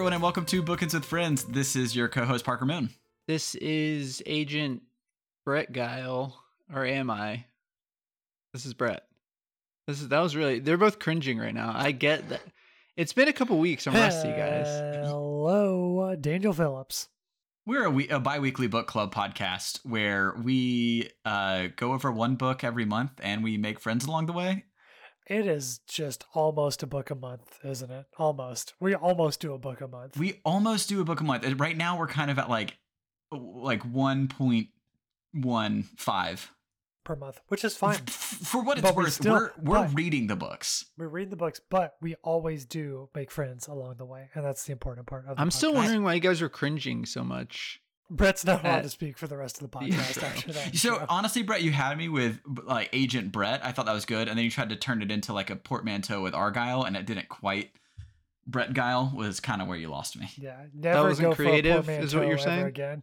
everyone, and welcome to Bookends with Friends. This is your co-host Parker Moon. This is Agent Brett Guile, or am I? This is Brett. This is that was really. They're both cringing right now. I get that. It's been a couple weeks. I'm rusty, guys. Hello, Daniel Phillips. We're a, we- a bi-weekly book club podcast where we uh, go over one book every month and we make friends along the way. It is just almost a book a month, isn't it? Almost. We almost do a book a month. We almost do a book a month. And Right now, we're kind of at like like one point one five. per month, which is fine. For what it's But we worth, still- we're we're but- reading the books. We read the books, but we always do make friends along the way, and that's the important part of the I'm still wondering why you guys are cringing so much. Brett's not allowed Uh, to speak for the rest of the yeah. podcast after that. So intro. honestly, Brett, you had me with like Agent Brett. I thought that was good, and then you tried to turn it into like a portmanteau with Argylle, and it didn't quite. Brett Guile was kind of where you lost me. yeah, never wasn't go creative, for a is what you're portmanteau saying? ever again.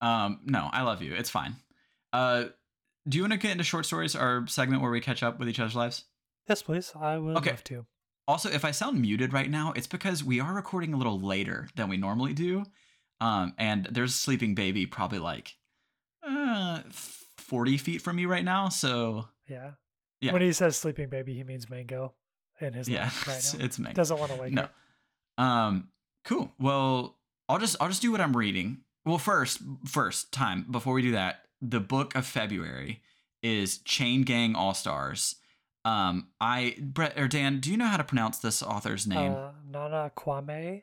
Um, no, I love you. It's fine. Uh, do you want to get into short stories, our segment where we catch up with each other's lives? Yes, please. I would Okay. love to. Also, if I sound muted right now, it's because we are recording a little later than we normally do. Um, and there's a sleeping baby probably like uh 40 feet from me right now. So Yeah. Yeah. When he says sleeping baby, he means mango in his yeah, life right it's, now. it's me. Doesn't want to wake No. up. Um, cool. Well, I'll just I'll just do what I'm reading. Well, first, first time before we do that, the book of February is Chain Gang All Stars. Um, I Brett or Dan, do you know how to pronounce this author's name? Uh, Nana Kwame.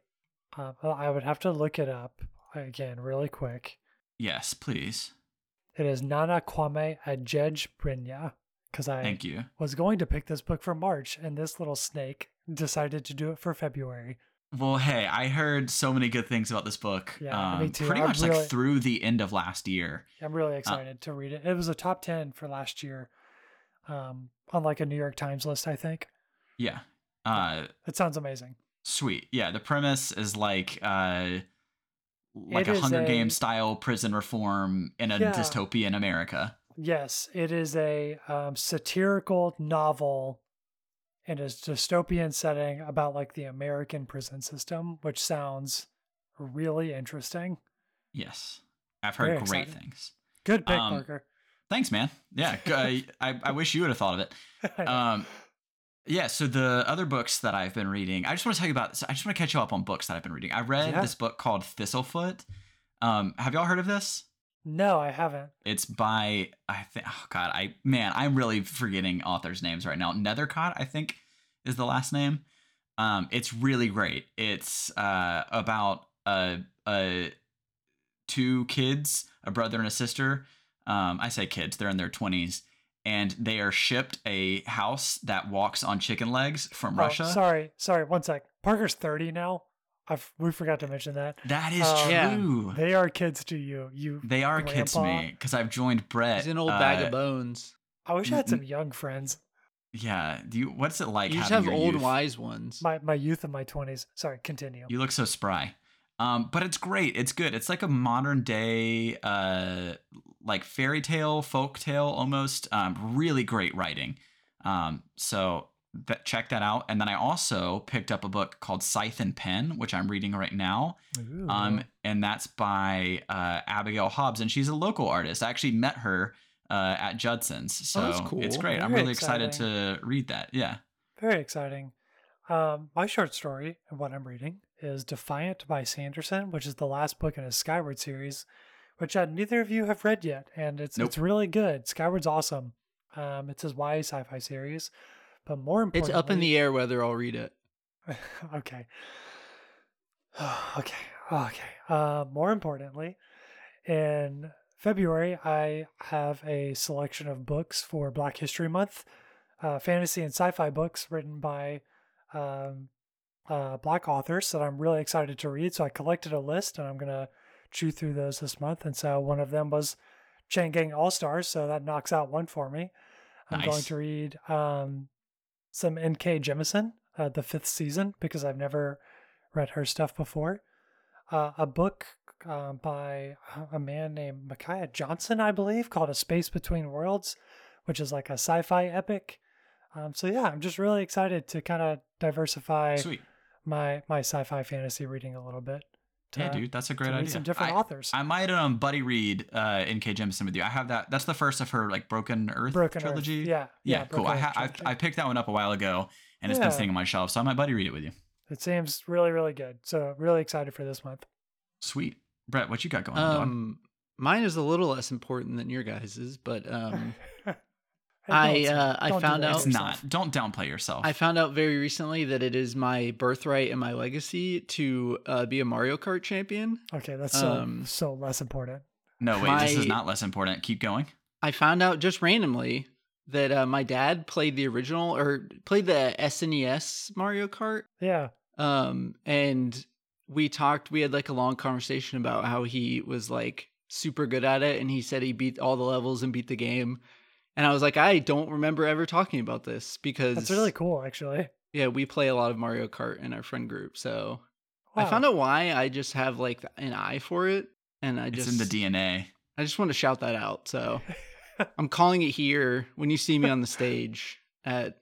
Uh, I would have to look it up again really quick. yes, please. It is Nana Kwame Ajej Brinya. Because I Thank you. was going to pick this book for March, and this little snake decided to do it for February. Well, hey, I heard so many good things about this book. Yeah, me um, too. Pretty I'm much really- like through the end of last year. I'm really excited to read it. It was a top 10 for last year um, on like a New York Times list, I think. Yeah. Uh, It sounds amazing. Sweet. Yeah, the premise is like uh, like It a Hunger a- Games style prison reform in a Yeah. dystopian America. Yes, it is a um, satirical novel in a dystopian setting about like the American prison system, which sounds really interesting. Yes. I've heard Very great exciting. things. Good pick, Um, Parker. Thanks, man. Yeah, I I wish you would have thought of it. Um, yeah. So the other books that I've been reading, I just want to tell you about. I just want to catch you up on books that I've been reading. I read Yeah. this book called Thistlefoot. Um, have y'all heard of this? no, I haven't. It's by I think. Oh God, I man, I'm really forgetting authors' names right now. Nethercott, I think, is the last name. Um, it's really great. It's uh about uh uh two kids, a brother and a sister. Um, I say kids; they're in their twenties, and they are shipped a house that walks on chicken legs from Oh, Russia. sorry, sorry. One sec. Parker's 30 now. I we forgot to mention that. That is Um, Yeah. true. They are kids to you. You. They are kids to me because I've joined Brett. He's an old bag uh, of bones. I wish I had some young friends. Yeah. Do you? What's it like? you just having have your old youth? wise ones. My my youth and my 20s. Sorry, continue. You look so spry. Um, but it's great. It's good. It's like a modern day, uh, like fairy tale, folk tale almost. Um, really great writing. Um, so check that out. And then I also picked up a book called Scythe and Pen, which I'm reading right now. Ooh. Um, and that's by uh, Abigail Hobbs, and she's a local artist. I actually met her uh, at Judson's, so Oh, that's it's cool. great. I'm Very really excited to read that. Yeah. Very exciting. Um, my short story and what I'm reading is Defiant by Sanderson, which is the last book in his Skyward series, which uh, neither of you have read yet, and it's Nope. it's really good. Skyward's awesome. Um, it's his YA sci-fi series, but more importantly, It's up in the air whether I'll read it. okay. okay. Okay. Uh, more importantly, in February, I have a selection of books for Black History Month, uh, fantasy and sci-fi books written by um, uh, Black authors that I'm really excited to read. So I collected a list, and I'm gonna chew through those this month. And so one of them was Chain Gang All Stars, so that knocks out one for me. I'm going to read um, some N.K. Jemisin, uh, the fifth season, because I've never read her stuff before. Uh, a book uh, by a man named Micaiah Johnson, I believe, called A Space Between Worlds, which is like a sci fi epic. Um, so, yeah, I'm just really excited to kind of diversify Sweet. My my sci-fi fantasy reading a little bit. Yeah, dude, that's a great read idea. Some different I, authors. I might um buddy read uh N.K. Jemisin with you. I have that. That's the first of her like Broken Earth Broken trilogy. Earth. Yeah, Yeah, cool. I, ha- I. I picked that one up a while ago, and it's been sitting on my shelf, so I might buddy read it with you. It seems really really good. So really excited for this month. Sweet, Brett. What you got going on? dog? Um, mine is a little less important than your guys's, but um, Hey, I, uh, I found out- It's not. Don't downplay yourself. I found out very recently that it is my birthright and my legacy to uh, be a Mario Kart champion. Okay, that's so um, so less important. no, wait. This is not less important. Keep going. I found out just randomly that uh, my dad played the original or played the SNES Mario Kart. Yeah. Um, and we talked, we had like a long conversation about how he was like super good at it. And he said he beat all the levels and beat the game. And I was like, I don't remember ever talking about this because That's really cool, actually. yeah, we play a lot of Mario Kart in our friend group. So I found out why I just have like an eye for it. And I It's just, in the DNA. I just want to shout that out. So I'm calling it here when you see me on the stage at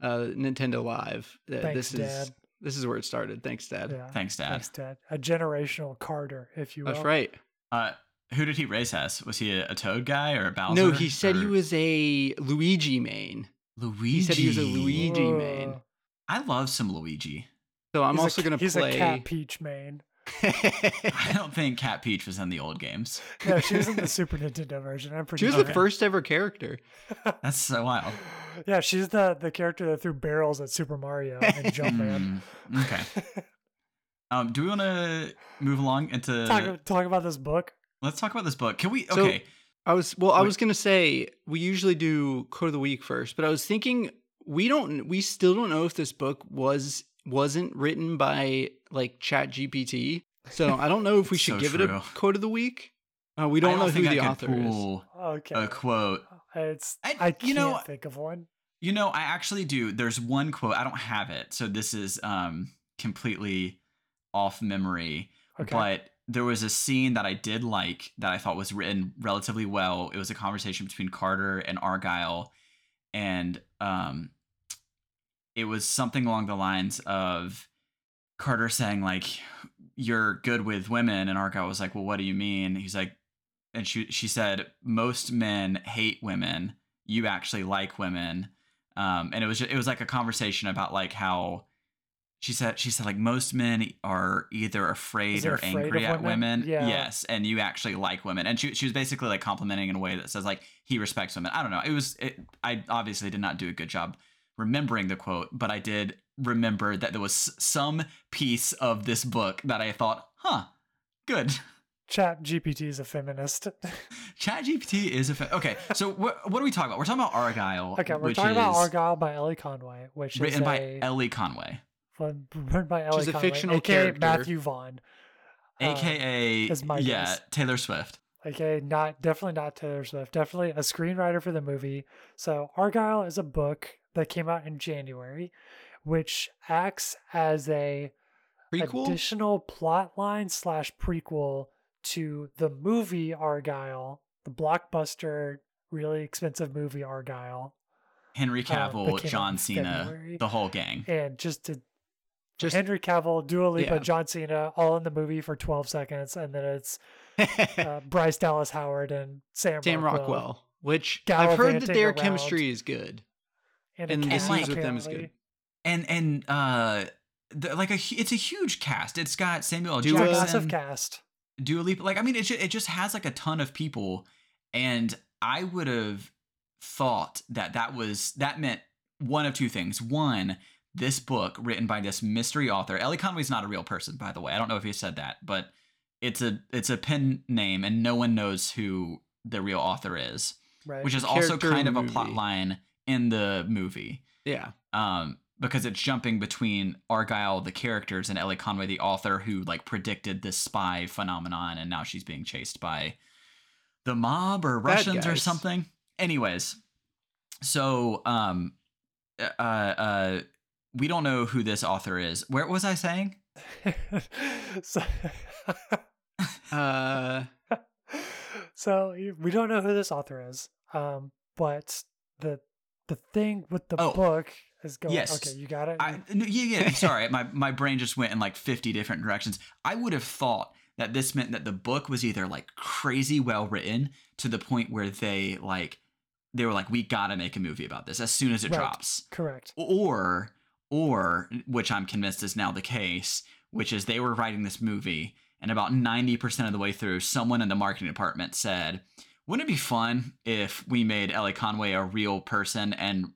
uh, Nintendo Live. Uh, Thanks, this is Dad. this is where it started. Thanks, Dad. Yeah. Thanks, Dad. Thanks, Dad. A generational Carter, if you will. That's right. Uh, who did he race as? Was he a, a Toad guy or a Bowser? no, he said he was a Luigi main. Luigi. said he was a Luigi main. I love some Luigi. So I'm He's a- also gonna he's play. a Cat Peach main. I don't think Cat Peach was in the old games. No, she was in the Super Nintendo version. I'm pretty she was sure. the first ever character. That's so wild. Yeah, she's the the character that threw barrels at Super Mario and Jumpman. Mm, okay. Um, do we want to move along into? talk talk about this book. Let's talk about this book. Can we? So- Okay. I was well. I Wait. was gonna say we usually do quote of the week first, but I was thinking we don't. We still don't know if this book was wasn't written by like Chat GPT. So I don't know if we should so give it a quote of the week. Uh, we I don't know who think the I author could is. Okay, A quote. it's I- I, you can't know- think of one. You know, I actually do. There's one quote. I don't have it, so this is um completely off memory. Okay, But there was a scene that I did like that I thought was written relatively well. It was a conversation between Carter and Argylle, and um, it was something along the lines of Carter saying like, "You're good with women," and Argylle was like, "Well, what do you mean?" He's like, and she she said, "Most men hate women. You actually like women." Um, and it was just, it was like a conversation about like how she said she said like most men are either afraid or afraid angry at women? women. Yeah. Yes, and you actually like women. And she she was basically like complimenting in a way that says like he respects women. I don't know. It was it, I obviously did not do a good job remembering the quote, but I did remember that there was some piece of this book that I thought, huh, good. Chat GPT is a feminist. Chat GPT is a fa- okay. So what what are we talking about? We're talking about Argylle. okay, we're talking about Argylle by Elly Conway, which written is by a, Elly Conway, fun- written by Elly She's a Conway, fictional aka character. Matthew Vaughn. Uh, aka is my yeah guess. Taylor Swift. Okay, not definitely not Taylor Swift. Definitely a screenwriter for the movie. So Argylle is a book that came out in January, which acts as a Prequel. additional plot line slash prequel to the movie Argylle, the blockbuster, really expensive movie Argylle. Henry Uh, Cavill, out John Cena, February. the whole gang. And just to Just Henry Cavill, Dua Lipa, Yeah. John Cena, all in the movie for 12 seconds, and then it's uh, Bryce Dallas Howard and Sam, Sam Rockwell. Rockwell, which I've heard that their around. chemistry is good. And, And the scenes with them is good. And and uh the, like a it's a huge cast. It's got Samuel L. Dua- It's Jackson, massive cast. Dua Lipa. Like I mean, it ju- it just has like a ton of people, and I would have thought that that was that meant one of two things. One, this book written by this mystery author. Elly Conway's not a real person, by the way. I don't know if he said that, but it's a it's a pen name, and no one knows who the real author is, Right. which is also Character in kind of a plot line in the movie Yeah. um, because it's jumping between Argylle, the characters, and Elly Conway, the author, who like predicted this spy phenomenon, and now she's being chased by the mob or Russians or something. Anyways, so um, uh, uh, we don't know who this author is. Where was I saying? so, Uh, so we don't know who this author is. Um, but the the thing with the Oh. book is going. Yes. Okay, you got it. I, no, yeah, yeah. Sorry, my my brain just went in like fifty different directions. I would have thought that this meant that the book was either like crazy well written to the point where they like they were like, we gotta make a movie about this as soon as it Right. drops, Correct. or or which I'm convinced is now the case, which is they were writing this movie and about ninety percent of the way through, someone in the marketing department said. Wouldn't it be fun if we made Elly Conway a real person and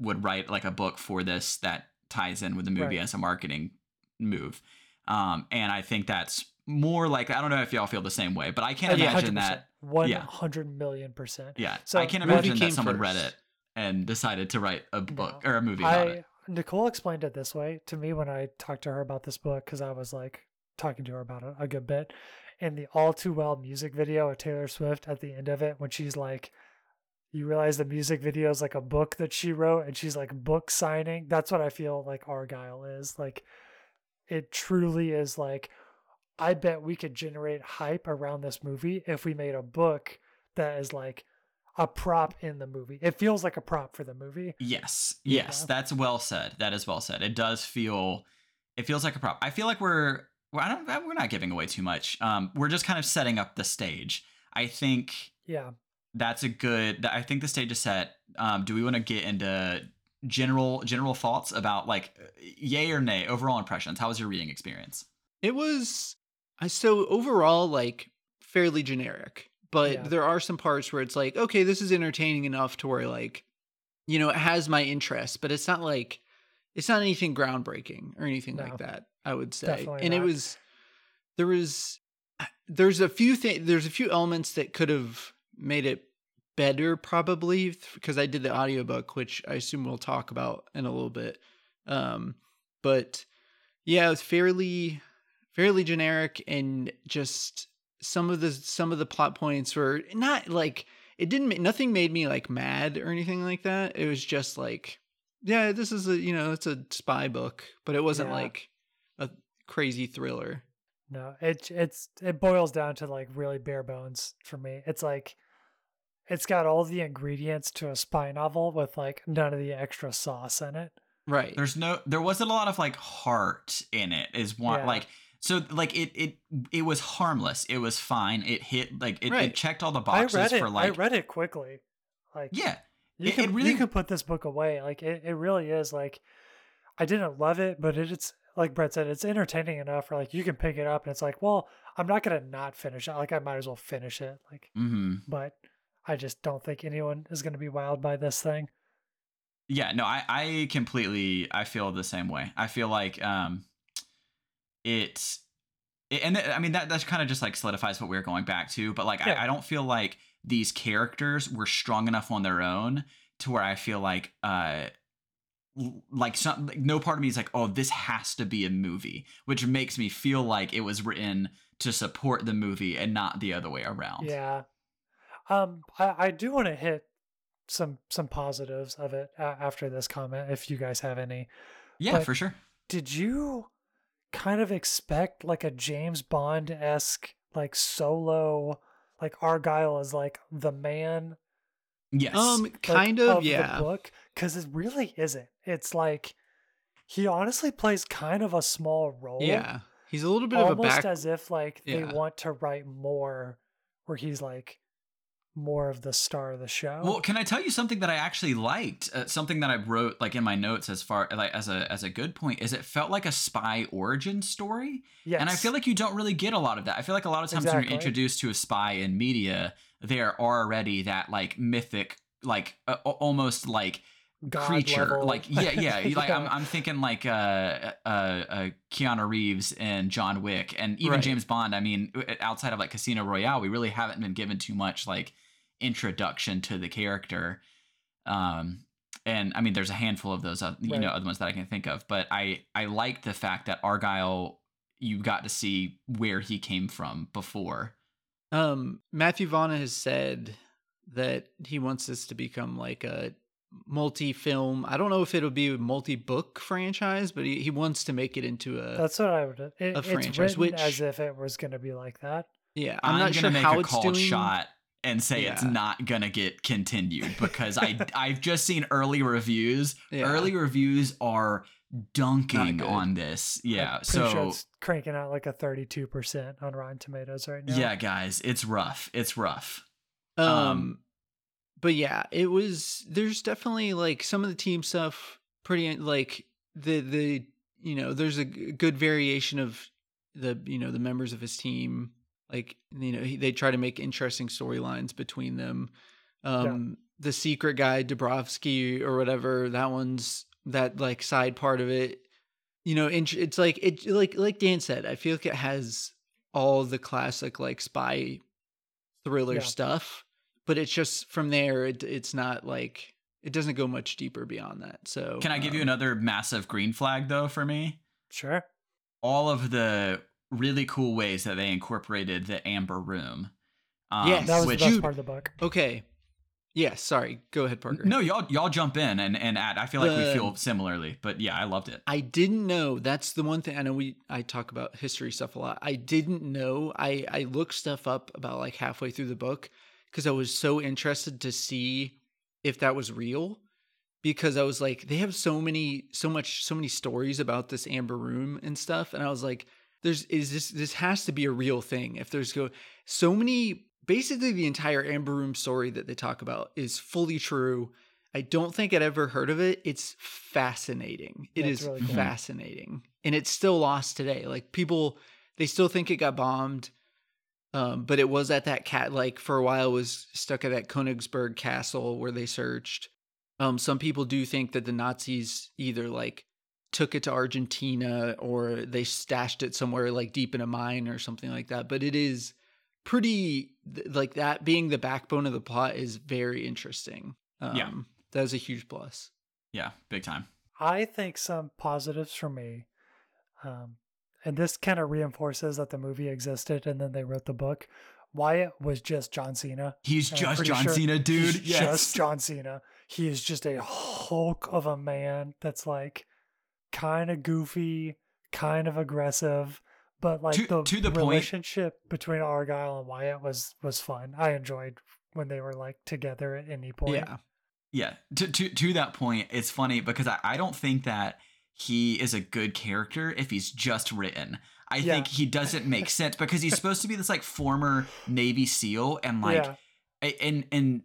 would write like a book for this that ties in with the movie Right. as a marketing move. Um, and I think that's more like I don't know if y'all feel the same way, but I can't Yeah, imagine 100%. that. One hundred million percent. Yeah, So I can't imagine that someone read it and decided to write a book No. or a movie about I it. Nicole explained it this way to me when I talked to her about this book because I was like talking to her about it a good bit. In the All Too Well music video of Taylor Swift at the end of it, when she's like, you realize the music video is like a book that she wrote and she's like book signing. That's what I feel like Argylle is. Like, it truly is like, I bet we could generate hype around this movie if we made a book that is like a prop in the movie. It feels like a prop for the movie. Yes, Yeah. yes, that's well said. That is well said. It does feel, it feels like a prop. I feel like we're, well, I don't, we're not giving away too much. Um, we're just kind of setting up the stage. I think Yeah. that's a good i think the stage is set um do we want to get into general general thoughts about like yay or nay overall impressions how was your reading experience It was I so overall like fairly generic, but Yeah. there are some parts where it's like, okay, this is entertaining enough to where like, you know, it has my interest, but it's not like it's not anything groundbreaking or anything No. like that. I would say, and it was there was there's a few things there's a few elements that could have made it better probably because I did the audiobook which I assume we'll talk about in a little bit um but yeah it was fairly fairly generic and just some of the some of the plot points were not like it didn't nothing made me like mad or anything like that it was just like yeah this is a you know it's a spy book but it wasn't Yeah. like a crazy thriller No, it it's it boils down to like really bare bones for me. It's like it's got all the ingredients to a spy novel with like none of the extra sauce in it. right there's no there wasn't a lot of like heart in it is one Yeah. like so like it it it was harmless it was fine it hit like it, Right. it checked all the I boxes read it. for like I read it quickly. Like yeah you it- can it really- you can put this book away. Like it, it really is like I didn't love it, but it, it's like Brett said, it's entertaining enough where like you can pick it up and it's like, well, I'm not gonna not finish it. Like I might as well finish it. Like mm-hmm. but I just don't think anyone is gonna be wowed by this thing. Yeah, no, I, I completely I feel the same way. I feel like um it, it and I mean that that's kind of just like solidifies what we are going back to, but like Yeah. I, I don't feel like these characters were strong enough on their own to where I feel like uh like some like, no part of me is like, oh, this has to be a movie, which makes me feel like it was written to support the movie and not the other way around. Yeah. Um, I, I do want to hit some some positives of it uh, after this comment, if you guys have any. Yeah, But- for sure. Did you kind of expect like a James Bond esque like solo, like Argylle is like the man Yes. um like, kind of, the yeah book? Because it really isn't. It's like he honestly plays kind of a small role. yeah he's a little bit of a almost back as if like they Yeah. want to write more, where he's like more of the star of the show. Well, can I tell you something that I actually liked? Uh, something that I wrote like in my notes as far like as a as a good point is it felt like a spy origin story, yes. and I feel like you don't really get a lot of that. I feel like a lot of times when you're introduced to a spy in media, there are already that like mythic, like uh, almost like God creature. level. Like yeah, yeah. Like I'm I'm thinking like uh, uh uh Keanu Reeves and John Wick and even Right. James Bond. I mean, outside of like Casino Royale, we really haven't been given too much like introduction to the character. Um and I mean there's a handful of those uh, you Right. know other ones that I can think of, but I I like the fact that Argylle you got to see where he came from before. Um, Matthew Vaughn has said that he wants this to become like a multi-film. I don't know if it'll be a multi-book franchise, but he, he wants to make it into a. That's what I would. It, a it's franchise, written which- as if it was going to be like that. yeah, I'm, not gonna sure make how a it's called doing. shot and say it's not gonna get continued because I I've just seen early reviews. Yeah. Early reviews are dunking on this. Yeah. I'm So sure it's cranking out like a 32% on Rotten Tomatoes right now. yeah, guys, it's rough. It's rough. Um, Um, but yeah, it was. There's definitely like some of the team stuff. Pretty like the the you know there's a good variation of the you know the members of his team. Like you know he, they try to make interesting storylines between them. Um, the secret guy Dabrowski or whatever that one's that like side part of it. You know, it's like it like like Dan said. I feel like it has all the classic like spy thriller Yeah. stuff but it's just from there it, it's not like it doesn't go much deeper beyond that so Can I give you um, another massive green flag though for me? Sure. All of the really cool ways that they incorporated the amber room. Um, Yes, That was which the best Dude, part of the book. okay yeah sorry go ahead parker no, y'all y'all jump in and and add. I feel like we feel similarly, but yeah, I loved it. I didn't know. That's the one thing I know. We I talk about history stuff a lot. I didn't know. I I looked stuff up about like halfway through the book because I was so interested to see if that was real. Because I was like, they have so many, so much, so many stories about this amber room and stuff, and I was like, there's is this this has to be a real thing. If there's go so many, basically the entire amber room story that they talk about is fully true. I don't think I'd ever heard of it. It's fascinating. It Yeah, is really cool. fascinating. And it's still lost today. Like people they still think it got bombed. Um, but it was at that cat like for a while was stuck at that Königsberg castle where they searched. Um, some people do think that the Nazis either like took it to Argentina or they stashed it somewhere like deep in a mine or something like that. But it is pretty like that being the backbone of the plot is very interesting. Um, Yeah. that is a huge plus. Yeah, big time. I think some positives for me, um, and this kind of reinforces that the movie existed and then they wrote the book. Wyatt was just John Cena. He's And just John sure Cena, dude. Yes. just John Cena. He is just a hulk of a man that's like kind of goofy, kind of aggressive, but like To- the, to the point- relationship between Argylle and Wyatt was was fun. I enjoyed when they were like together at any point. Yeah. Yeah, to to to that point, it's funny because I, I don't think that he is a good character if he's just written. I Yeah. think he doesn't make sense because he's supposed to be this like former Navy SEAL and like yeah, and and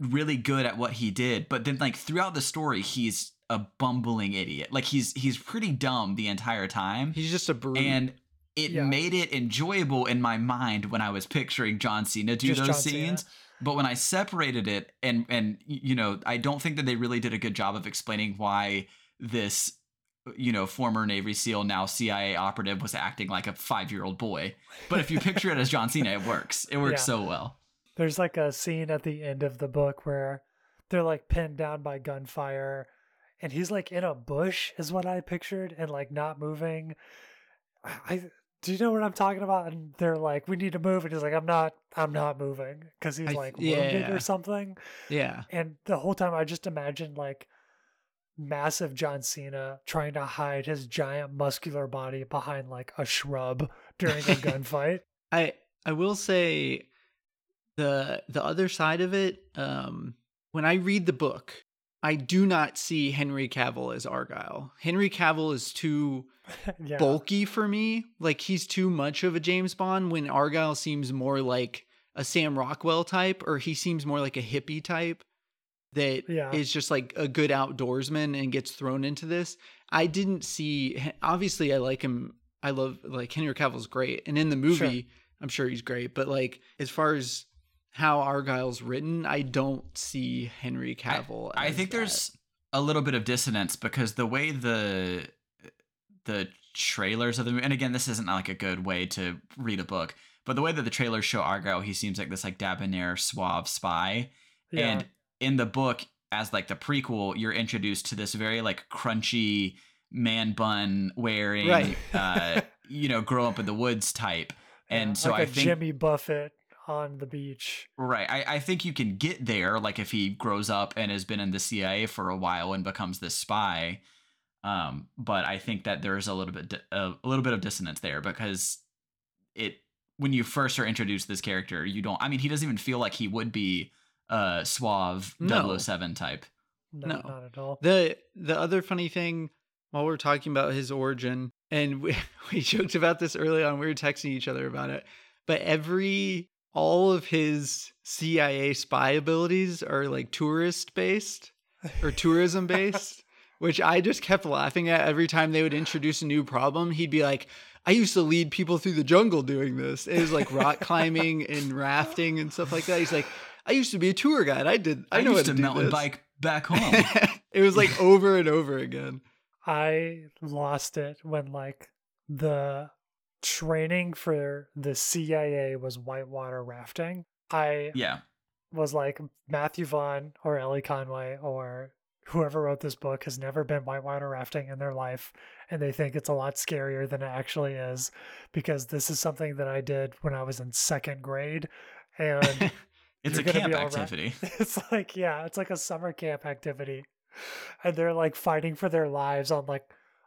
really good at what he did, but then like throughout the story, he's a bumbling idiot. Like he's he's pretty dumb the entire time, He's just a brute. and it Yeah. made it enjoyable in my mind when I was picturing John Cena do Just those John Cena. scenes. But when I separated it, and and you know, I don't think that they really did a good job of explaining why this, you know, former Navy SEAL now CIA operative was acting like a five year old boy. But if you picture it as John Cena, it works. It works Yeah. so well. There's like a scene at the end of the book where they're like pinned down by gunfire and he's like in a bush is what I pictured and like not moving. I do you know what I'm talking about? And they're like, "We need to move," and he's like, "I'm not, I'm not moving," because he's I- like wounded yeah. or something. yeah. And the whole time, I just imagined like massive John Cena trying to hide his giant muscular body behind like a shrub during a gunfight. I I will say the the other side of it um when I read the book I do not see Henry Cavill as Argylle. Henry Cavill is too yeah, bulky for me. Like he's too much of a James Bond when Argylle seems more like a Sam Rockwell type or he seems more like a hippie type that is Yeah. just like a good outdoorsman and gets thrown into this. I didn't see obviously I like him I love like Henry Cavill's great and in the movie I'm sure he's great but like as far as how Argylle's written I don't see Henry Cavill I as think that. there's a little bit of dissonance because the way the the trailers of the movie, and again, this isn't like a good way to read a book, but the way that the trailers show Argylle, he seems like this like debonair, suave spy, yeah. and in the book, as like the prequel, you're introduced to this very like crunchy man bun wearing, Right. uh, you know, grow up in the woods type, and Yeah, so like I think Jimmy Buffett on the beach. Right. I, I think you can get there, like if he grows up and has been in the CIA for a while and becomes this spy. Um, but I think that there's a little bit di- a, a little bit of dissonance there because it when you first are introduced to this character, you don't. I mean, he doesn't even feel like he would be a suave No. 007 type. No, No. not at all. The the other funny thing while we're talking about his origin, and we, we joked about this early on, we were texting each other about it, but every all of his CIA spy abilities are like tourist based or tourism based, which I just kept laughing at every time they would introduce a new problem. He'd be like, I used to lead people through the jungle doing this. It was like rock climbing and rafting and stuff like that. He's like, I used to be a tour guide. I did. I, I, know used how to do mountain this." bike back home. it was like over and over again. I lost it when like the training for the CIA was whitewater rafting. I yeah. was like Matthew Vaughn or Elly Conway or whoever wrote this book has never been whitewater rafting in their life and they think it's a lot scarier than it actually is because this is something that I did when I was in second grade and It's a You're gonna camp be all right. activity. it's like yeah it's like a summer camp activity and they're like fighting for their lives on like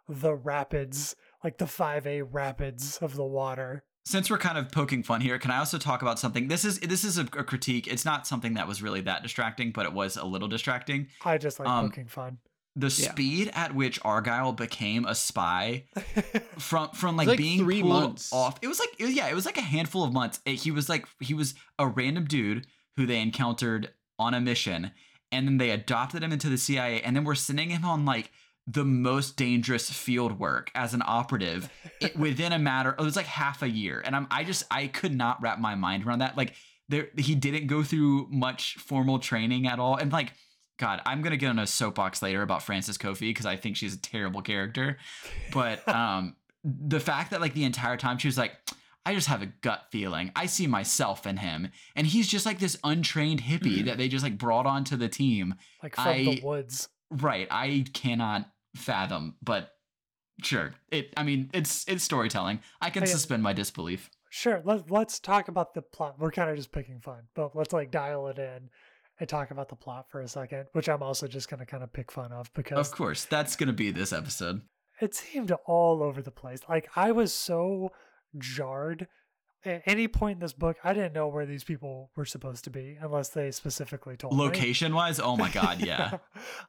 the rapids like the 5a rapids of the water Since we're kind of poking fun here, can I also talk about something? This is this is a, a critique. It's not something that was really that distracting, but it was a little distracting. i just like Um, poking fun The Yeah. speed at which Argylle became a spy from from like, like being three pulled months. off. It was like it was- yeah, it was like a handful of months. It- he was like he was a random dude who they encountered on a mission, and then they adopted him into the CIA, and then we're sending him on like the most dangerous field work as an operative it, within a matter. It was like half a year, and I'm I just I could not wrap my mind around that. Like there, he didn't go through much formal training at all, and like. God, I'm gonna get on a soapbox later about Frances Kofi because I think she's a terrible character. But um, the fact that like the entire time she was like, I just have a gut feeling. I see myself in him, and he's just like this untrained hippie mm-hmm. that they just like brought onto the team. like from I- the woods Right? I cannot fathom, but sure. It. I mean, it's it's storytelling. I can I- suspend my disbelief. Sure. Let, let's talk about the plot. We're kind of just picking fun, but let's like dial it in and talk about the plot for a second, which I'm also just going to kind of pick fun of because Of course, that's gonna be this episode. it seemed all over the place. Like I was so jarred. At any point in this book, I didn't know where these people were supposed to be unless they specifically told me. Location wise, oh my god, yeah.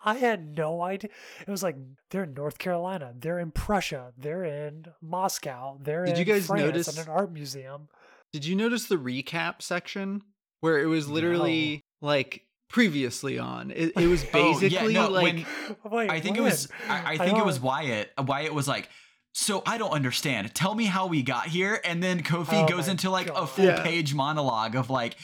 I had no idea. It was like they're in North Carolina, they're in Prussia, they're in Moscow, they're Did in you guys France notice- in an art museum. Did you notice the recap section where it was literally like previously on? It, it was Oh, yeah, basically no, like when- Wait, I think it was. I, I think it was Wyatt. Wyatt was like, "So I don't understand. Tell me how we got here." And then Kofi Oh goes into like a full Yeah. page monologue of like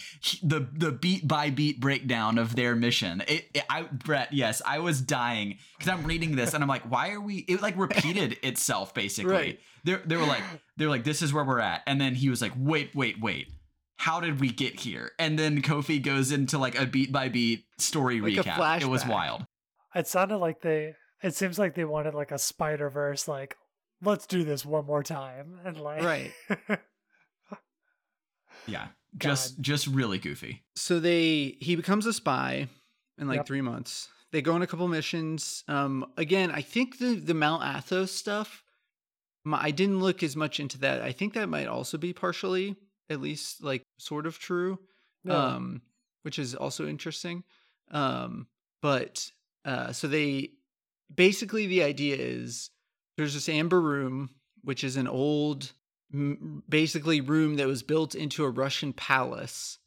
the the beat by beat breakdown of their mission. It, it- I Brett, yes, I was dying because I'm reading this and I'm like, why are we? It like repeated itself basically. Right. They they were like they were like this is where we're at, and then he was like, wait, wait, wait. How did we get here? And then Kofi goes into like a beat by beat story Like recap. It was wild. It sounded like they. It seems like they wanted like a Spider Verse, like let's do this one more time, and like Right. Yeah, just just really goofy. so they he becomes a spy in like Yep. three months. They go on a couple missions. Um, again, I think the the Mount Athos stuff. My, I didn't look as much into that. I think that might also be partially, at least, like sort of true. Yeah. um, which is also interesting. Um, but uh, so they basically the idea is there's this amber room, which is an old, basically room that was built into a Russian palace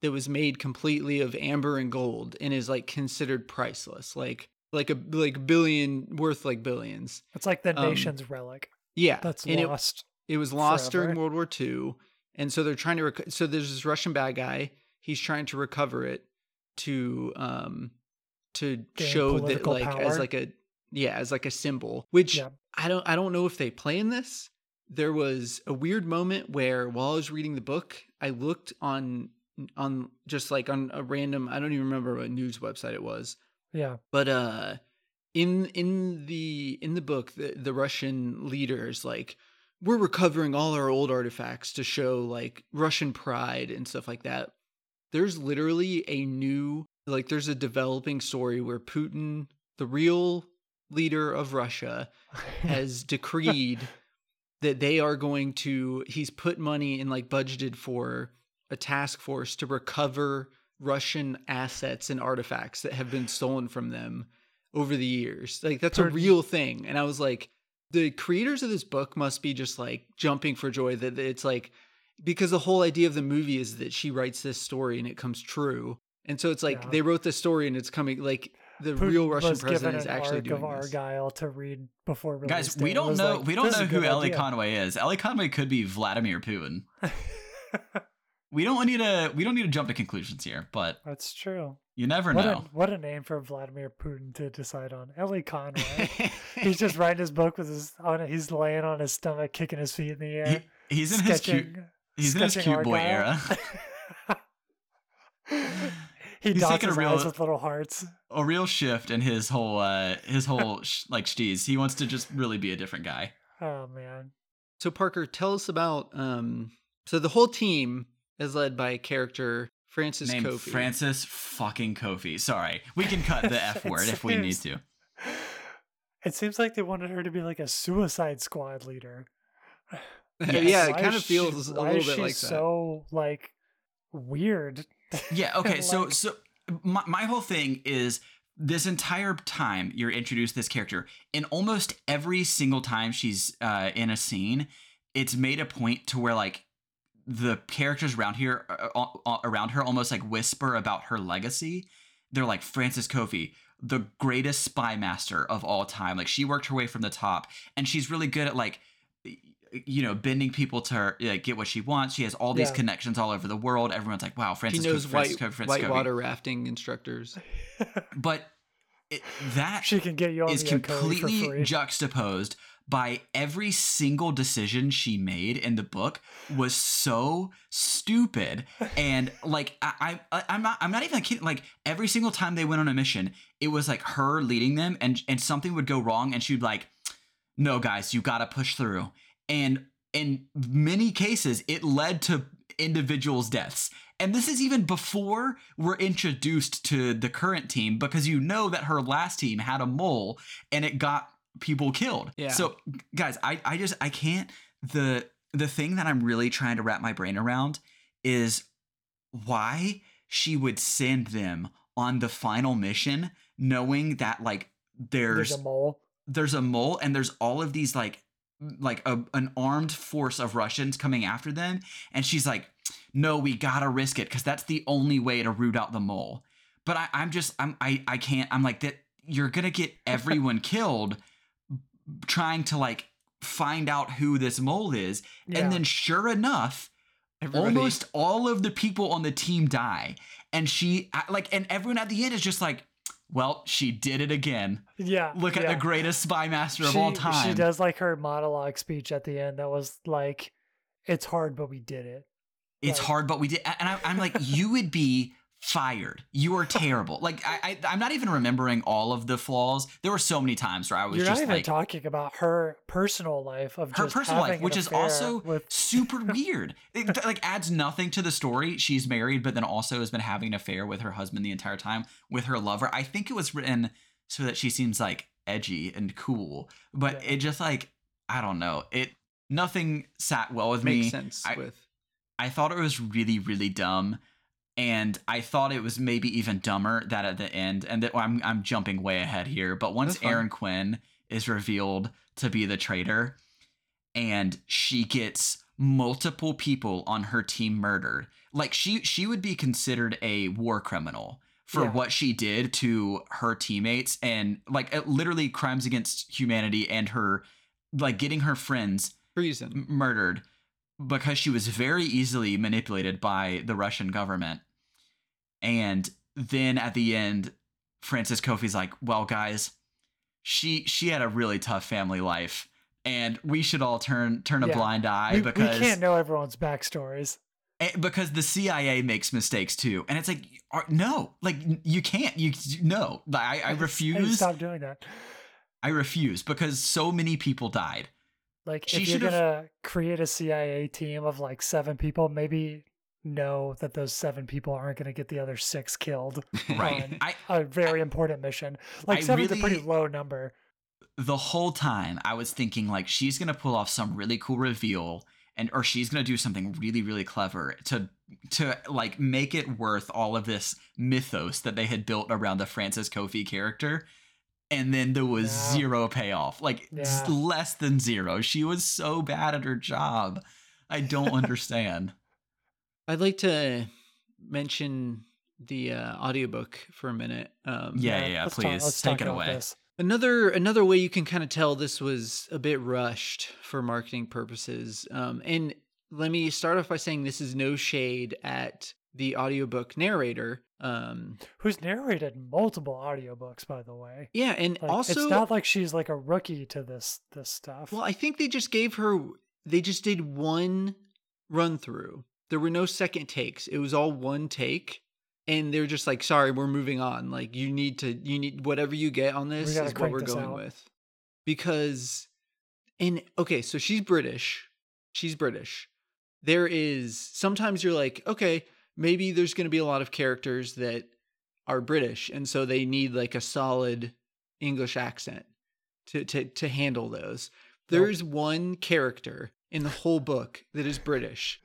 that was made completely of amber and gold and is like considered priceless, like like a like billion worth like billions. it's like the um, nation's relic Yeah, that's and it- lost. it was lost during. World War II, and so they're trying to. Rec- so there's this Russian bad guy. He's trying to recover it to um to Gain show that like as like a yeah as like a symbol. Which Yeah. I don't I don't know if they play in this. There was a weird moment where while I was reading the book, I looked on on just like on a random I don't even remember what news website it was Yeah, but uh in in the in the book the, the russian leaders like we're recovering all our old artifacts to show like russian pride and stuff like that there's literally a new like there's a developing story where putin the real leader of russia has decreed that they are going to he's put money and like budgeted for a task force to recover Russian assets and artifacts that have been stolen from them over the years. Like that's a real thing. And I was like, the creators of this book must be just like jumping for joy that it's like because the whole idea of the movie is that she writes this story and it comes true. And so it's like Yeah. they wrote this story and it's coming like the Putin real Russian was president given is an actually arc doing of this. Argylle to read before release Guys, we don't know like, we don't know who good Elly idea." Conway is. Elly Conway could be Vladimir Putin. We don't need to we don't need to jump to conclusions here, but That's true. you never What a, know. what a name for Vladimir Putin to decide on. Elly Conway. he's just writing his book with his on. He's laying on his stomach, kicking his feet in the air. He, he's in his cute sketching- he's in his sketching cute boy era. he He's dots taking a real- eyes with little hearts. a real shift in his whole uh his whole sh- like steez. He wants to just really be a different guy. Oh man. So Parker, tell us about um so the whole team is led by a character Frances Named Kofi. Frances fucking Kofi. Sorry, we can cut the f word if we need to. It seems like they wanted her to be like a Suicide Squad leader. yeah, it Why kind of feels she, a why little is bit she like that. so like weird. Yeah. Okay. so Like- so my my whole thing is this entire time you're introduced this character, and almost every single time she's uh, in a scene, it's made a point to where like the characters around here uh, uh, around her almost like whisper about her legacy. They're like Frances Kofi, the greatest spy master of all time. Like she worked her way from the top, and she's really good at like you know bending people to her, like, get what she wants. She has all these Yeah. connections all over the world. Everyone's like, wow, Frances knows Kofi, Frances white Frances whitewater rafting instructors. But it, that she can get you is the Okoe for completely juxtaposed by every single decision she made in the book was so stupid and like I, I I'm not I'm not even kidding like every single time they went on a mission it was like her leading them and and something would go wrong and she'd be like no guys you got to push through and in many cases it led to individuals deaths and this is even before we're introduced to the current team because you know that her last team had a mole and it got people killed. Yeah. So guys, I I just I can't the the thing that I'm really trying to wrap my brain around is why she would send them on the final mission knowing that like there's There's a mole. there's a mole and there's all of these like like a, an armed force of Russians coming after them and she's like no we gotta risk it because that's the only way to root out the mole but I, I'm just I'm I, I can't I'm like that you're gonna get everyone killed trying to like find out who this mole is Yeah. and then sure enough Everybody, almost all of the people on the team die and she like and everyone at the end is just like well she did it again yeah. look at the greatest spy master of all time. She does like her monologue speech at the end that was like, "It's hard, but we did it." it's like- hard, but we did. And I, I'm like, you would be fired. You are terrible. like I, I, I'm not even remembering all of the flaws. There were so many times where I was You're just not even like, talking about her personal life of her personal life, which is also with super weird. It like adds nothing to the story. She's married, but then also has been having an affair with her husband the entire time with her lover. I think it was written so that she seems like edgy and cool, but Yeah. it just like I don't know. It nothing sat well with makes me. sense I- with I thought it was really, really dumb. And I thought it was maybe even dumber that at the end, and that I'm I'm jumping way ahead here, but once Aaron Quinn is revealed to be the traitor, and she gets multiple people on her team murdered, like she she would be considered a war criminal for Yeah. what she did to her teammates, and like literally crimes against humanity, and her like getting her friends treason. murdered because she was very easily manipulated by the Russian government. And then at the end, Frances Kofi's like, "Well, guys, she she had a really tough family life, and we should all turn turn a Yeah. blind eye we, because we can't know everyone's backstories. eh, because the CIA makes mistakes too." And it's like, are- no, like you can't. You no, I, I refuse. Stop doing that. I refuse because so many people died. Like, She if you're should've- gonna create a CIA team of like seven people, maybe know that those seven people aren't gonna get the other six killed. Right. on I a very important mission. Like I seven's a pretty low number. the whole time I was thinking like she's gonna pull off some really cool reveal and or she's gonna do something really really clever to to like make it worth all of this mythos that they had built around the Frances Kofi character. And then there was Yeah. zero payoff, like Yeah. less than zero. She was so bad at her job. I don't understand. I'd like to mention the uh, audiobook for a minute. Um, Yeah, yeah, let's please, let's take it away. this. Another another way you can kind of tell this was a bit rushed for marketing purposes. Um, and let me start off by saying this is no shade at the audiobook narrator. Um, Who's narrated multiple audiobooks, by the way. yeah, and Like, also it's not like she's like a rookie to this this stuff. Well, I think they just gave her they just did one run through. There were no second takes. It was all one take. And they're just like, sorry, we're moving on. Like you need to you need whatever you get on this is what we're going out. with. Because and okay, so she's British. She's British. There is sometimes you're like, okay, maybe there's gonna be a lot of characters that are British, and so they need like a solid English accent to to to handle those. There is one character in the whole book that is British,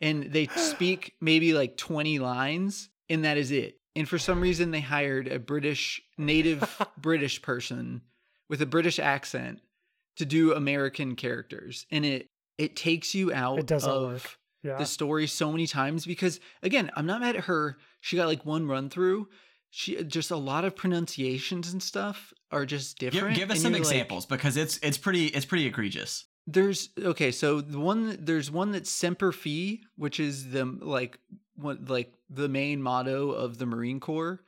and they speak maybe like 20 lines, and that is it. And for some reason, they hired a British, native British person with a British accent to do American characters, and it it takes you out It doesn't of work. Yeah. the story so many times because again, I'm not mad at her. She got like one run through. She just a lot of pronunciations and stuff are just different. give us some you're like- examples because it's it's pretty it's pretty egregious. there's okay, so the one there's one that's semper fi, which is the like what like the main motto of the Marine Corps.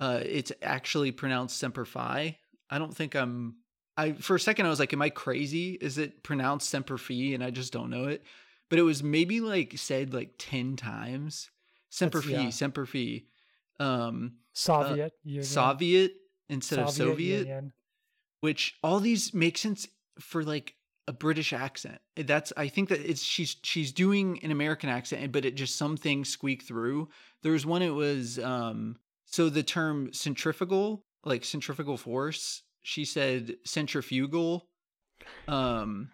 Uh, it's actually pronounced semper fi. I don't think I'm. I for a second I was like, am I crazy? Is it pronounced semper fi? And I just don't know it. But it was maybe like said like ten times. Semper That's- fi, yeah. semper fi. Um, Soviet Union. Soviet instead of Soviet Union. which all these make sense for like a British accent. That's I think that it's she's she's doing an American accent, but it just some things squeak through. There was one it was um so the term centrifugal, like centrifugal force, she said centrifugal. Um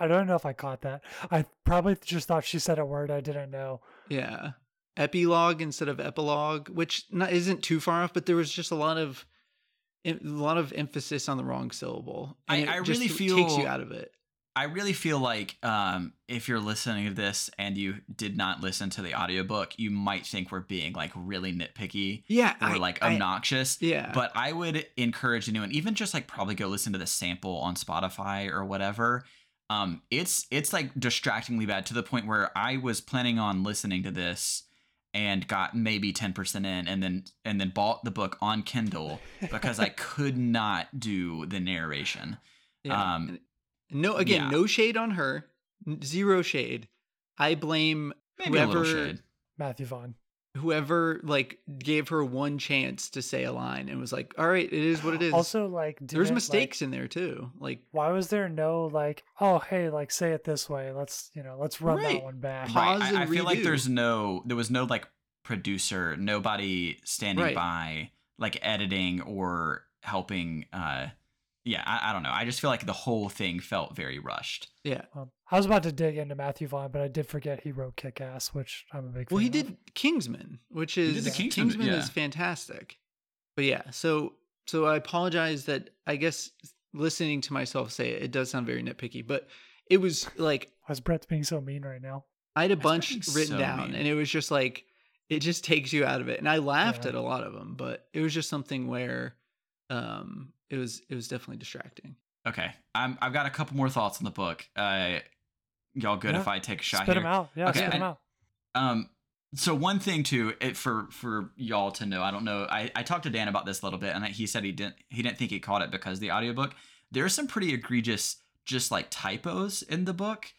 I don't know if I caught that. I probably just thought she said a word I didn't know. yeah. Epilogue instead of epilogue, which not, isn't too far off, but there was just a lot of a lot of emphasis on the wrong syllable. I- and it I just really takes feel- you out of it. I really feel like um, if you're listening to this and you did not listen to the audiobook, you might think we're being like really nitpicky Yeah, or I- like I- obnoxious. yeah, But I would encourage anyone, even just like probably go listen to the sample on Spotify or whatever. Um, it's it's like distractingly bad to the point where I was planning on listening to this and got maybe 10% in and then and then bought the book on Kindle because I could not do the narration. Yeah. Um, no, again, yeah. no shade on her. Zero shade. I blame Maybe a little whoever shade. Matthew Vaughn. Whoever like gave her one chance to say a line and was like, "All right, it is what it is." Also, like, there's didn't, mistakes Like, in there too. Like why was there no like, oh hey, like say it this way? Let's you know, let's run Right. that one back. Pause right. I, I feel like there's no there was no like producer, nobody standing Right. by like editing or helping uh yeah, I, I don't know. I just feel like the whole thing felt very rushed. yeah. Um, I was about to dig into Matthew Vaughn, but I did forget he wrote Kick Ass, which I'm a big Well, he of. did Kingsman, which is the Kingsman, yeah. is fantastic. But yeah, so so I apologize that I guess listening to myself say it, it does sound very nitpicky, but it was like Why is Brett's being so mean right now? I had a That's bunch written so down, mean. and it was just like it just takes you out of it. And I laughed Yeah. at a lot of them, but it was just something where um it was it was definitely distracting. Okay. I'm I've got a couple more thoughts on the book. Uh y'all good Yeah. if I take a shot Spit here? him out. Yeah, Okay, spit him out. Um, so one thing too, it, for for y'all to know, I don't know. I, I talked to Dan about this a little bit, and he said he didn't he didn't think he caught it because of the audiobook. There's some pretty egregious, just like typos in the book,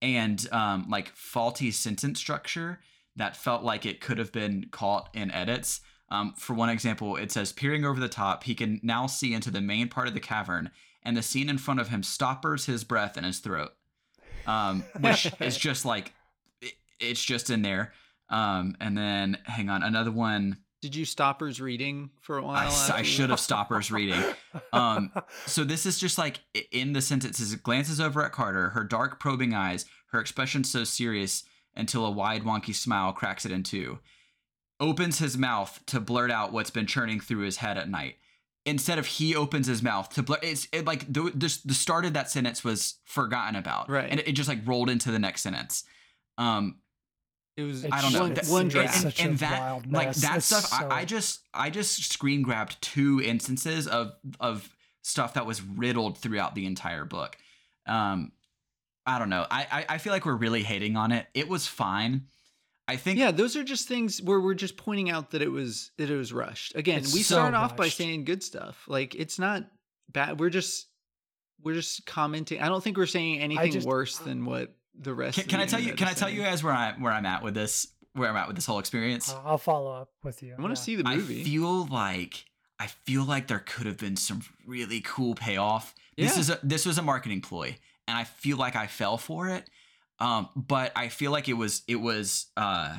and um, like faulty sentence structure that felt like it could have been caught in edits. Um, for one example, it says peering over the top, he can now see into the main part of the cavern, and the scene in front of him stoppers his breath in his throat. Um, which is just like it- it's just in there. Um, and then hang on, another one. Did you stoppers reading for a while? I, you- should have stoppers reading. Um, So this is just like in the sentences, it glances over at Carter, her dark probing eyes, her expression so serious until a wide wonky smile cracks it in two. Opens his mouth to blurt out what's been churning through his head at night. Instead of he opens his mouth to blurt, it's it like the, the the start of that sentence was forgotten about, Right. And it, it just like rolled into the next sentence. Um, It was It's I don't know. one, It's- That- one and- draft. it's such and a that wild like that It's stuff so- I, I just i just screen grabbed two instances of of stuff that was riddled throughout the entire book um i don't know i i, I feel like we're really hating on it it was fine i think yeah, those are just things where we're just pointing out that it was that it was rushed. Again, we so start off by saying good stuff. Like it's not bad. We're just we're just commenting. I don't think we're saying anything just- worse than what the rest. can, of can the i tell you internet can i tell you guys where i where i'm at with this where i'm at with this whole experience Uh, I'll follow up with you. I want yeah. to see the movie. I feel like I feel like there could have been some really cool payoff. This Yeah. is a this was a marketing ploy, and I feel like I fell for it. Um, but I feel like it was it was uh,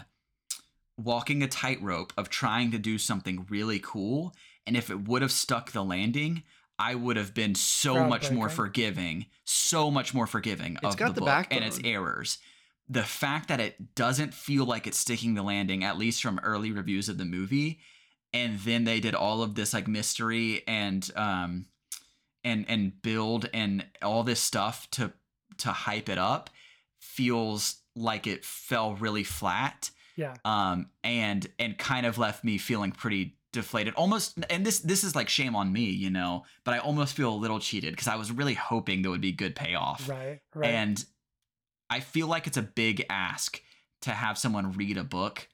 walking a tightrope of trying to do something really cool. And if it would have stuck the landing, I would have been so much more forgiving, so much more forgiving It's of the, the book and its errors. The fact that it doesn't feel like it's sticking the landing, at least from early reviews of the movie, and then they did all of this like mystery and um and and build and all this stuff to to hype it up feels like it fell really flat Yeah. um and and kind of left me feeling pretty deflated almost and this this is like shame on me you know but i almost feel a little cheated because i was really hoping there would be good payoff Right. Right. and I feel like it's a big ask to have someone read a book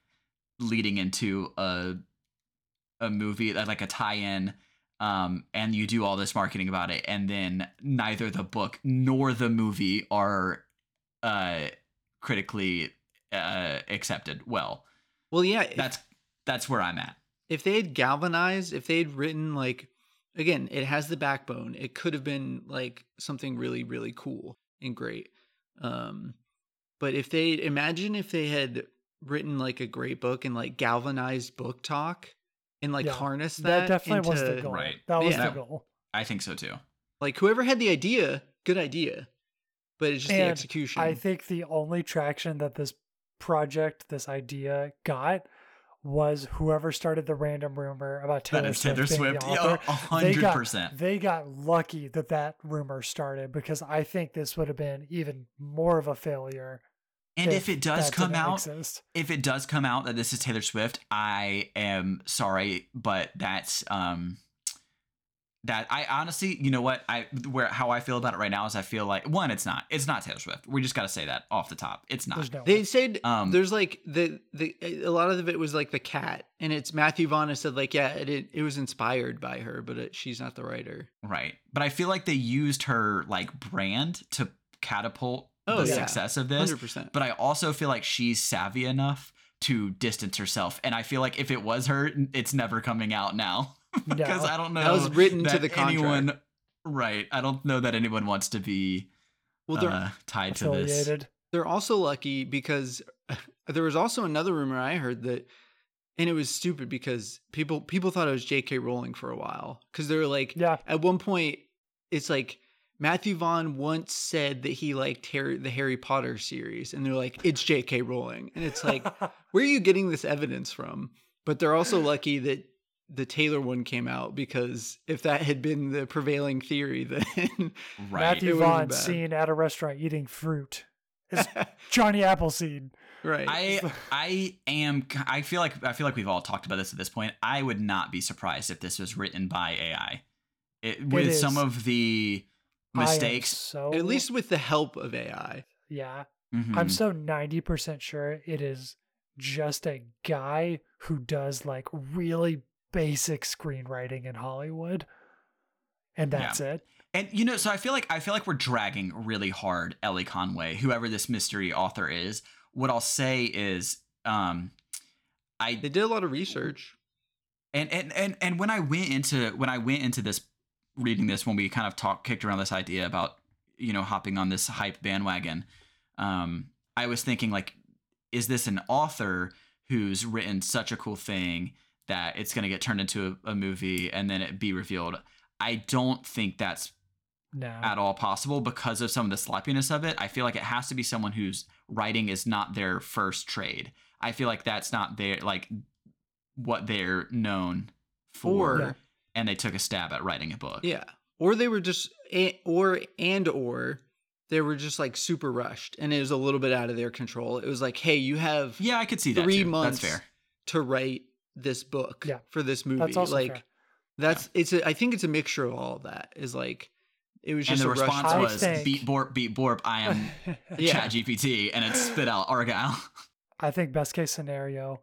leading into a a movie like a tie-in um and you do all this marketing about it and then neither the book nor the movie are uh critically uh accepted well well, yeah. if- that's that's where i'm at if they had galvanized, if they had written like again, it has the backbone. It could have been like something really, really cool and great. Um, but if they imagine if they had written like a great book and like galvanized book talk and like Yeah, harness that, that, definitely was the into- goal. Right. That was Yeah. the goal. i think so too Like whoever had the idea, good idea, but it's just the And execution. I think the only traction that this project, this idea got was whoever started the random rumor about Taylor that is Swift. taylor being swift the yeah author. a They hundred got, percent they got lucky that that rumor started because I think this would have been even more of a failure. and if it does come out exist. if it does come out that this is Taylor Swift, I am sorry, but that's um that I honestly, you know what, I where how I feel about it right now is I feel like one, it's not, it's not Taylor Swift. We just got to say that off the top, it's not. No They said Um, there's like the the a lot of it was like the cat, and it's Matthew Vaughn has said like yeah, it it, it was inspired by her, but it, she's not the writer. Right, but I feel like they used her like brand to catapult Oh, the yeah. success of this. Hundred percent. But I also feel like she's savvy enough to distance herself, and I feel like if it was her, it's never coming out now because No. I don't know That was written to the contract. anyone right i don't know that anyone wants to be Well, they're uh, tied to this they're also lucky because there was also another rumor I heard that, and it was stupid because people people thought it was J.K. Rowling for a while because they were like Yeah. at one point it's like Matthew Vaughn once said that he liked Harry, the Harry Potter series, and they're like it's J.K. Rowling, and it's like where are you getting this evidence from? But they're also lucky that the Taylor one came out because if that had been the prevailing theory, then right Matthew It Vaughn seen at a restaurant eating fruit. It's Johnny Appleseed. right. i i am i feel like i feel like we've all talked about this at this point i would not be surprised if this was written by ai it, with some of the mistakes so At least with the help of AI. yeah. Mhm. I'm so 90% sure it is just a guy who does like really basic screenwriting in Hollywood. And Yeah. that's it. And you know, so I feel like I feel like we're dragging really hard Elly Conway, whoever this mystery author is. What I'll say is, um, I They did a lot of research. and and and and when I went into when I went into this reading this when we kind of talked kicked around this idea about you know hopping on this hype bandwagon, um, I was thinking like, is this an author who's written such a cool thing that it's going to get turned into a, a movie and then it be revealed. I don't think that's No. at all possible because of some of the sloppiness of it. I feel like it has to be someone whose writing is not their first trade. I feel like that's not their like what they're known for, Yeah. and they took a stab at writing a book. yeah, or they were just or and or they were just like super rushed and it was a little bit out of their control. It was like, hey, you have yeah, I could see that. three too. months That's fair. to write this book Yeah. for this movie. That's also like fair. that's it's a, I think it's a mixture of all of that. Is like it was And just the a rush. response I was think- beat borp, beat borp. I am Yeah. Chat GPT, and it spit out Argylle. I think best case scenario,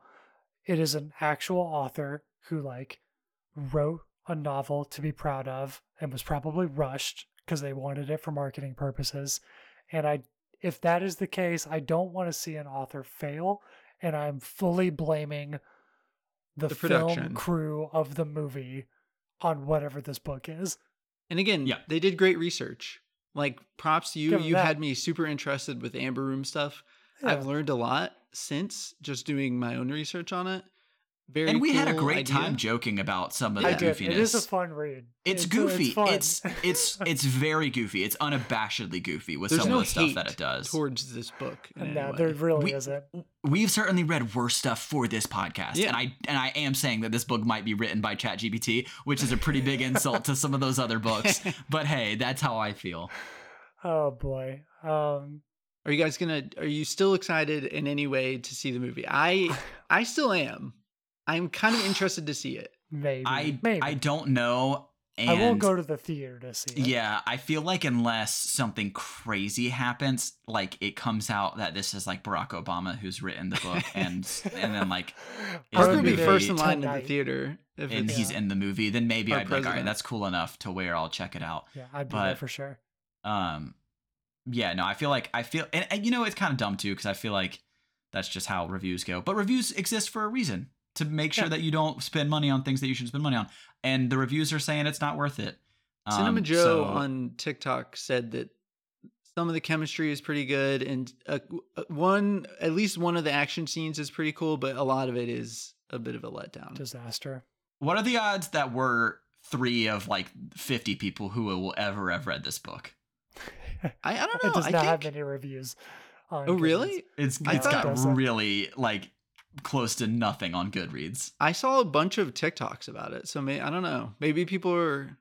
it is an actual author who like wrote a novel to be proud of and was probably rushed because they wanted it for marketing purposes. And I if that is the case, I don't want to see an author fail and I'm fully blaming the, The film crew of the movie on whatever this book is. And again, Yeah. they did great research. Like props to you. Give 'em You that. had me super interested with Amber Room stuff. I've learned a lot since just doing my own research on it. Very and we had a great idea. time joking about some of the I did. goofiness. It is a fun read. it's goofy. fun. It's it's it's very goofy. It's unabashedly goofy with There's some no of the stuff that it does. towards this book. in no, there really We- isn't. We've certainly read worse stuff for this podcast, Yeah. and I and I am saying that this book might be written by ChatGPT, which is a pretty big insult to some of those other books. But hey, that's how I feel. Oh boy. Um Are you guys gonna? Are you still excited in any way to see the movie? I I still am. I'm kind of interested to see it. maybe. I maybe. I don't know. And I won't go to the theater to see it. Yeah, I feel like unless something crazy happens, like it comes out that this is like Barack Obama who's written the book, and and then like I Parker would would be first in line in the theater if and he's Yeah. in the movie, then maybe Our I'd be like, all right, that's cool enough to where I'll check it out. Yeah, I'd be there for sure. Um, yeah, no, I feel like I feel, and, and you know, it's kind of dumb too because I feel like that's just how reviews go. But reviews exist for a reason to make sure Yeah. that you don't spend money on things that you should spend money on, and the reviews are saying it's not worth it. Cinema Um, Joe so- on TikTok said that some of the chemistry is pretty good, and uh, one at least one of the action scenes is pretty cool, but a lot of it is a bit of a letdown. Disaster. What are the odds that we're three of like 50 people who will ever have read this book? I, I don't It know. does I not have think. any reviews. On Oh really? It's I it's thought- got it? really like close to nothing on Goodreads. I saw a bunch of TikToks about it, so may, I don't know. Maybe people are.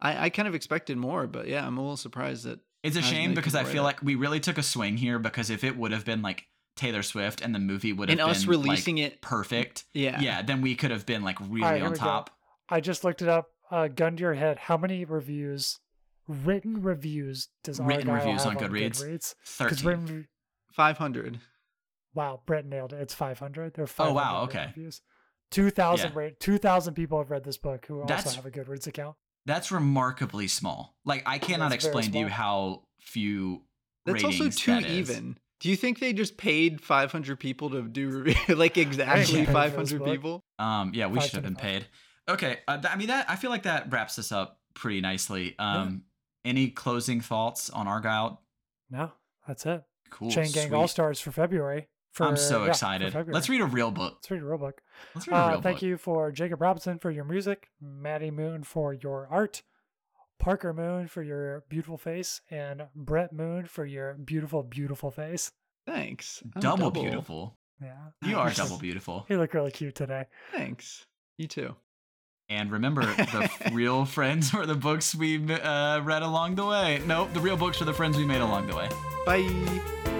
I, I kind of expected more, but yeah, I'm a little surprised that It's a shame because I feel read like we really took a swing here because if it would have been like Taylor Swift and the movie would have and us been releasing like, it. perfect, Yeah, yeah. then we could have been like really Alright, here on top. I just looked it up. Uh, gun to your head. How many reviews, written reviews, does Written Argylle reviews have on Goodreads? Goodreads? 'Cause Thirteen. written re- five hundred. Wow, Brett nailed it. It's 500. There are Oh, 500 wow, okay. Reviews. 2,000 Yeah. 2,000 people have read this book who That's- also have a Goodreads account. That's remarkably small. Like I cannot That's explain to you how few. That's also too that is. even. Do you think they just paid 500 people to do review, like exactly Yeah. 500 people? Um, yeah, we should have been paid. Okay, uh, th- I mean that. I feel like that wraps this up pretty nicely. Um, any closing thoughts on Argylle? No, that's it. Cool. Chain Gang. All Stars for February. For, I'm so yeah, excited. Let's read a real book. Let's read a real book. Let's read a real Uh, thank book. you for Jacob Robinson for your music, Maddie Moon for your art, Parker Moon for your beautiful face, and Brett Moon for your beautiful, beautiful face. Thanks. I'm Double, beautiful. Yeah. You are double beautiful. You look really cute today. Thanks. You too. And remember, the real friends were the books we uh, read along the way. Nope, the real books are the friends we made along the way. Bye.